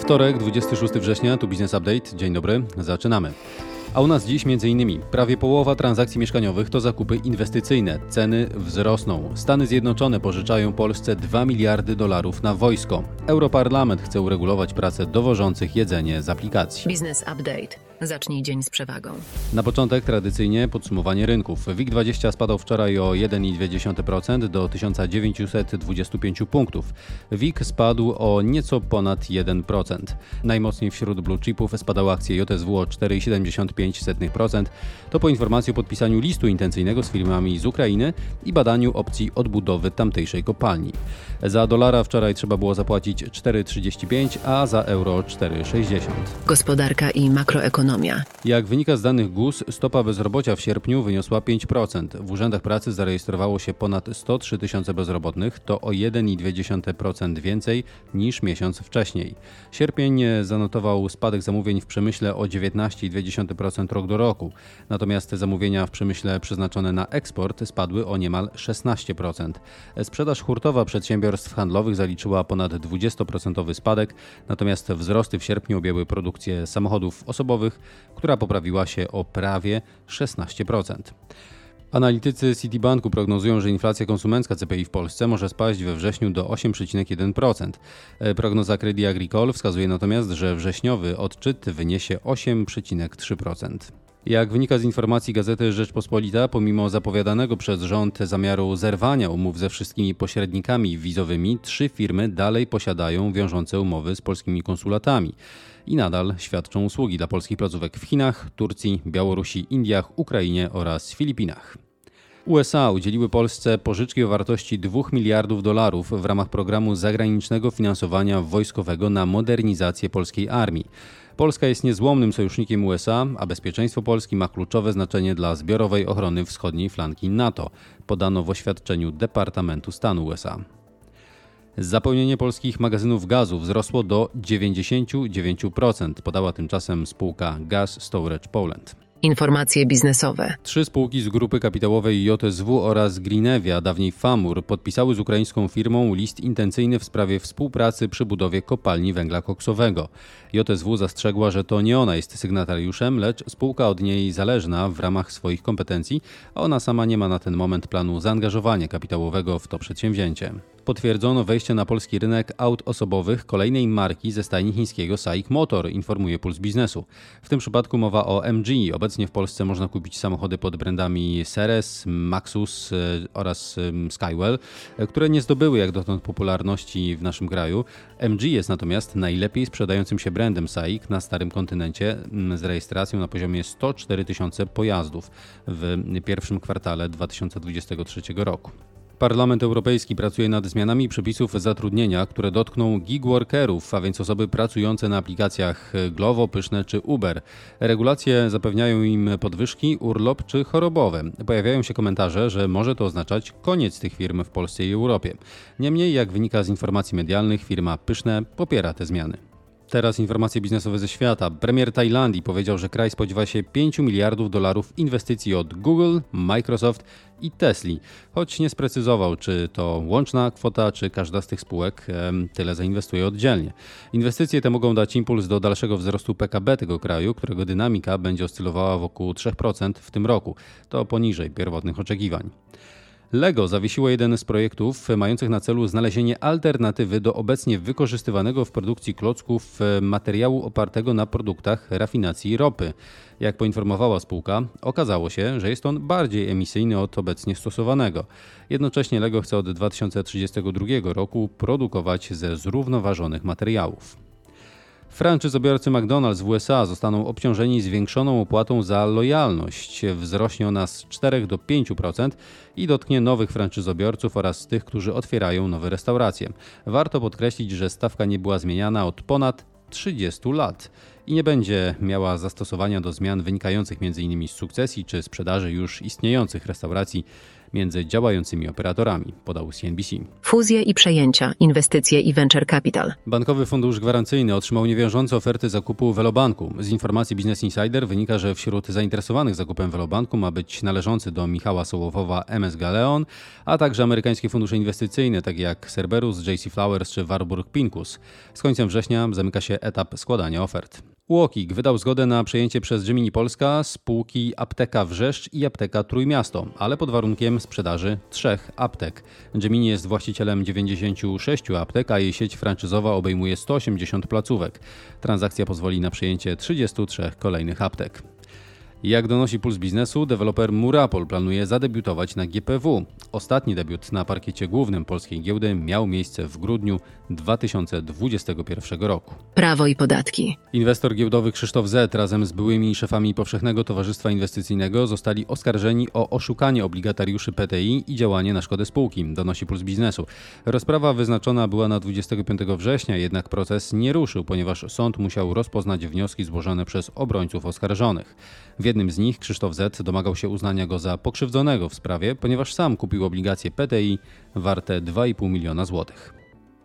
Wtorek, 26 września, tu Business Update. Dzień dobry, zaczynamy. A u nas dziś m.in. prawie połowa transakcji mieszkaniowych to zakupy inwestycyjne. Ceny wzrosną. Stany Zjednoczone pożyczają Polsce 2 miliardy dolarów na wojsko. Europarlament chce uregulować pracę dowożących jedzenie z aplikacji. Business Update. Zacznij dzień z przewagą. Na początek tradycyjnie podsumowanie rynków. WIG20 spadał wczoraj o 1,2% do 1925 punktów. WIG spadł o nieco ponad 1%. Najmocniej wśród blue chipów spadały akcje JSW o 4,75%. To po informacji o podpisaniu listu intencyjnego z firmami z Ukrainy i badaniu opcji odbudowy tamtejszej kopalni. Za dolara wczoraj trzeba było zapłacić 4,35, a za euro 4,60. Gospodarka i makroekonomia. Jak wynika z danych GUS, stopa bezrobocia w sierpniu wyniosła 5%. W urzędach pracy zarejestrowało się ponad 103 tysiące bezrobotnych, to o 1,2% więcej niż miesiąc wcześniej. Sierpień zanotował spadek zamówień w przemyśle o 19,2% rok do roku. Natomiast zamówienia w przemyśle przeznaczone na eksport spadły o niemal 16%. Sprzedaż hurtowa przedsiębiorstw handlowych zaliczyła ponad 20% spadek, natomiast wzrosty w sierpniu objęły produkcję samochodów osobowych, która poprawiła się o prawie 16%. Analitycy Citibanku prognozują, że inflacja konsumencka CPI w Polsce może spaść we wrześniu do 8,1%. Prognoza Credit Agricole wskazuje natomiast, że wrześniowy odczyt wyniesie 8,3%. Jak wynika z informacji gazety Rzeczpospolita, pomimo zapowiadanego przez rząd zamiaru zerwania umów ze wszystkimi pośrednikami wizowymi, trzy firmy dalej posiadają wiążące umowy z polskimi konsulatami i nadal świadczą usługi dla polskich placówek w Chinach, Turcji, Białorusi, Indiach, Ukrainie oraz Filipinach. USA udzieliły Polsce pożyczki o wartości 2 miliardów dolarów w ramach programu zagranicznego finansowania wojskowego na modernizację polskiej armii. Polska jest niezłomnym sojusznikiem USA, a bezpieczeństwo Polski ma kluczowe znaczenie dla zbiorowej ochrony wschodniej flanki NATO, podano w oświadczeniu Departamentu Stanu USA. Zapełnienie polskich magazynów gazu wzrosło do 99%, podała tymczasem spółka Gas Storage Poland. Informacje biznesowe. Trzy spółki z grupy kapitałowej JSW oraz Greenevia, dawniej Famur, podpisały z ukraińską firmą list intencyjny w sprawie współpracy przy budowie kopalni węgla koksowego. JSW zastrzegła, że to nie ona jest sygnatariuszem, lecz spółka od niej zależna w ramach swoich kompetencji, a ona sama nie ma na ten moment planu zaangażowania kapitałowego w to przedsięwzięcie potwierdzono wejście na polski rynek aut osobowych kolejnej marki ze stajni chińskiego SAIC Motor, informuje Puls Biznesu. W tym przypadku mowa o MG. Obecnie w Polsce można kupić samochody pod brandami Ceres, Maxus e, oraz Skywell, e, które nie zdobyły jak dotąd popularności w naszym kraju. MG jest natomiast najlepiej sprzedającym się brandem SAIC na starym kontynencie z rejestracją na poziomie 104 tysiące pojazdów w pierwszym kwartale 2023 roku. Parlament Europejski pracuje nad zmianami przepisów zatrudnienia, które dotkną gigworkerów, a więc osoby pracujące na aplikacjach Glovo, Pyszne czy Uber. Regulacje zapewniają im podwyżki, urlop czy chorobowe. Pojawiają się komentarze, że może to oznaczać koniec tych firm w Polsce i Europie. Niemniej, jak wynika z informacji medialnych, firma Pyszne popiera te zmiany. Teraz informacje biznesowe ze świata. Premier Tajlandii powiedział, że kraj spodziewa się 5 miliardów dolarów inwestycji od Google, Microsoft i Tesla, choć nie sprecyzował, czy to łączna kwota, czy każda z tych spółek tyle zainwestuje oddzielnie. Inwestycje te mogą dać impuls do dalszego wzrostu PKB tego kraju, którego dynamika będzie oscylowała wokół 3% w tym roku. To poniżej pierwotnych oczekiwań. Lego zawiesiło jeden z projektów mających na celu znalezienie alternatywy do obecnie wykorzystywanego w produkcji klocków e, materiału opartego na produktach rafinacji ropy. Jak poinformowała spółka, okazało się, że jest on bardziej emisyjny od obecnie stosowanego. Jednocześnie Lego chce od 2032 roku produkować ze zrównoważonych materiałów. Franczyzobiorcy McDonald's w USA zostaną obciążeni zwiększoną opłatą za lojalność. Wzrośnie ona z 4 do 5% i dotknie nowych franczyzobiorców oraz tych, którzy otwierają nowe restauracje. Warto podkreślić, że stawka nie była zmieniana od ponad 30 lat. i nie będzie miała zastosowania do zmian wynikających m.in. z sukcesji czy sprzedaży już istniejących restauracji między działającymi operatorami, podał CNBC. Fuzje i przejęcia, inwestycje i venture capital. Bankowy Fundusz Gwarancyjny otrzymał niewiążące oferty zakupu Velobanku. Z informacji Business Insider wynika, że wśród zainteresowanych zakupem Velobanku ma być należący do Michała Sołowowa MS Galeon, a także amerykańskie fundusze inwestycyjne, takie jak Cerberus, JC Flowers czy Warburg Pincus. Z końcem września zamyka się etap składania ofert. UOKiK wydał zgodę na przejęcie przez Gemini Polska spółki Apteka Wrzeszcz i Apteka Trójmiasto, ale pod warunkiem sprzedaży trzech aptek. Gemini jest właścicielem 96 aptek, a jej sieć franczyzowa obejmuje 180 placówek. Transakcja pozwoli na przejęcie 33 kolejnych aptek. Jak donosi Puls Biznesu, deweloper Murapol planuje zadebiutować na GPW. Ostatni debiut na parkiecie głównym polskiej giełdy miał miejsce w grudniu 2021 roku. Prawo i podatki. Inwestor giełdowy Krzysztof Z razem z byłymi szefami Powszechnego Towarzystwa Inwestycyjnego zostali oskarżeni o oszukanie obligatariuszy PTI i działanie na szkodę spółki, donosi Puls Biznesu. Rozprawa wyznaczona była na 25 września, jednak proces nie ruszył, ponieważ sąd musiał rozpoznać wnioski złożone przez obrońców oskarżonych. Jednym z nich Krzysztof Z domagał się uznania go za pokrzywdzonego w sprawie, ponieważ sam kupił obligacje PTI warte 2,5 miliona złotych.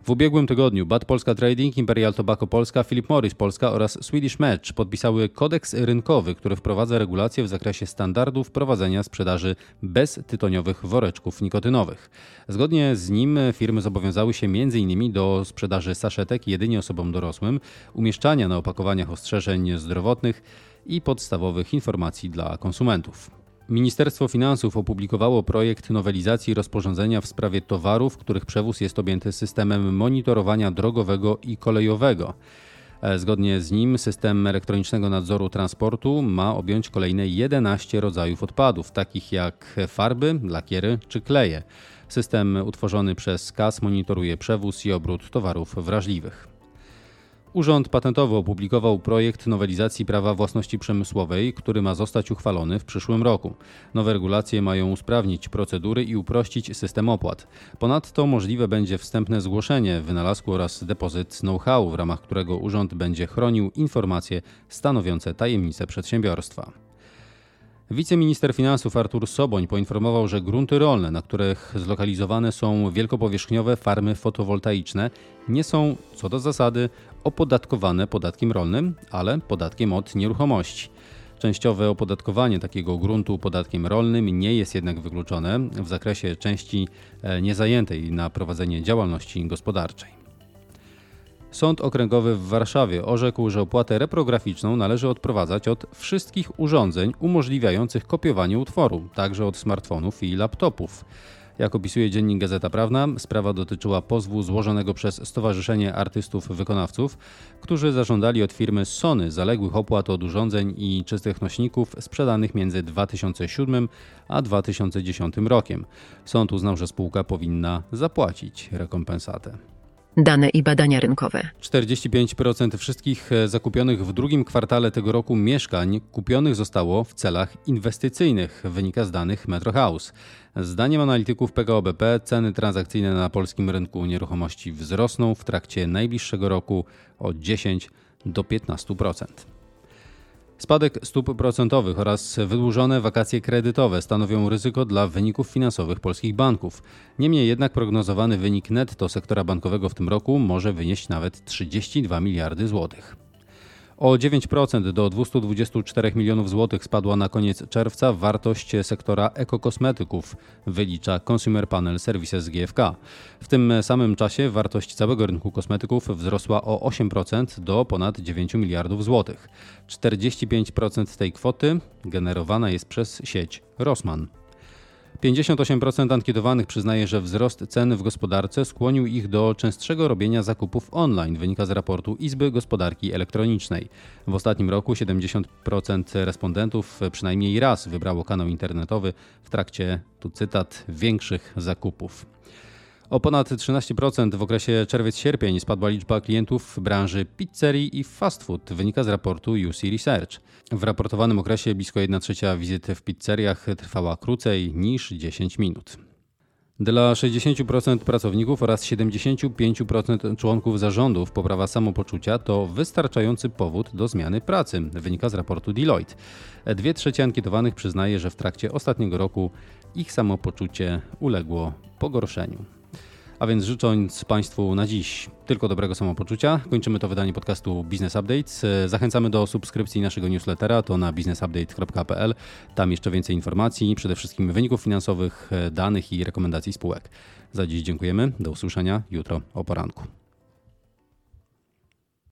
W ubiegłym tygodniu Bad Polska Trading, Imperial Tobacco Polska, Philip Morris Polska oraz Swedish Match podpisały kodeks rynkowy, który wprowadza regulacje w zakresie standardów prowadzenia sprzedaży beztytoniowych woreczków nikotynowych. Zgodnie z nim firmy zobowiązały się m.in. do sprzedaży saszetek jedynie osobom dorosłym, umieszczania na opakowaniach ostrzeżeń zdrowotnych i podstawowych informacji dla konsumentów. Ministerstwo Finansów opublikowało projekt nowelizacji rozporządzenia w sprawie towarów, których przewóz jest objęty systemem monitorowania drogowego i kolejowego. E, Zgodnie z nim system elektronicznego nadzoru transportu ma objąć kolejne 11 rodzajów odpadów, takich jak farby, lakiery czy kleje. System utworzony przez KAS monitoruje przewóz i obrót towarów wrażliwych. Urząd Patentowy opublikował projekt nowelizacji prawa własności przemysłowej, który ma zostać uchwalony w przyszłym roku. Nowe regulacje mają usprawnić procedury i uprościć system opłat. Ponadto możliwe będzie wstępne zgłoszenie wynalazku oraz depozyt know-how, w ramach którego urząd będzie chronił informacje stanowiące tajemnice przedsiębiorstwa. Wiceminister finansów Artur Soboń poinformował, że grunty rolne, na których zlokalizowane są wielkopowierzchniowe farmy fotowoltaiczne, nie są co do zasady opodatkowane podatkiem rolnym, ale podatkiem od nieruchomości. Częściowe opodatkowanie takiego gruntu podatkiem rolnym nie jest jednak wykluczone w zakresie części e, niezajętej na prowadzenie działalności gospodarczej. Sąd Okręgowy w Warszawie orzekł, że opłatę reprograficzną należy odprowadzać od wszystkich urządzeń umożliwiających kopiowanie utworu, także od smartfonów i laptopów. Jak opisuje dziennik Gazeta Prawna, sprawa dotyczyła pozwu złożonego przez Stowarzyszenie Artystów Wykonawców, którzy zażądali od firmy Sony zaległych opłat od urządzeń i czystych nośników sprzedanych między 2007 a 2010 rokiem. Sąd uznał, że spółka powinna zapłacić rekompensatę. Dane i badania rynkowe. 45% wszystkich e, zakupionych w drugim kwartale tego roku mieszkań kupionych zostało w celach inwestycyjnych, wynika z danych Metro House. Zdaniem analityków PKO BP ceny transakcyjne na polskim rynku nieruchomości wzrosną w trakcie najbliższego roku o 10 do 15%. Spadek stóp procentowych oraz wydłużone wakacje kredytowe stanowią ryzyko dla wyników finansowych polskich banków. Niemniej jednak prognozowany wynik netto sektora bankowego w tym roku może wynieść nawet 32 miliardy złotych. O 9% do 224 milionów złotych spadła na koniec czerwca wartość sektora ekokosmetyków, wylicza Consumer Panel Services GFK. W tym samym czasie wartość całego rynku kosmetyków wzrosła o 8% do ponad 9 miliardów złotych. 45% tej kwoty generowana jest przez sieć Rossmann. 58% ankietowanych przyznaje, że wzrost cen w gospodarce skłonił ich do częstszego robienia zakupów online, wynika z raportu Izby Gospodarki Elektronicznej. W ostatnim roku 70% respondentów przynajmniej raz wybrało kanał internetowy w trakcie, tu cytat, większych zakupów. O ponad 13% w okresie czerwiec-sierpień spadła liczba klientów w branży pizzerii i fast food, wynika z raportu UC Research. W raportowanym okresie blisko 1 trzecia wizyt w pizzeriach trwała krócej niż 10 minut. Dla 60% pracowników oraz 75% członków zarządów poprawa samopoczucia to wystarczający powód do zmiany pracy, wynika z raportu Deloitte. Dwie trzecie ankietowanych przyznaje, że w trakcie ostatniego roku ich samopoczucie uległo pogorszeniu. A więc życząc Państwu na dziś tylko dobrego samopoczucia, kończymy to wydanie podcastu Business Updates. Zachęcamy do subskrypcji naszego newslettera, to na businessupdate.pl. Tam jeszcze więcej informacji, przede wszystkim wyników finansowych, danych i rekomendacji spółek. Za dziś dziękujemy. Do usłyszenia jutro o poranku.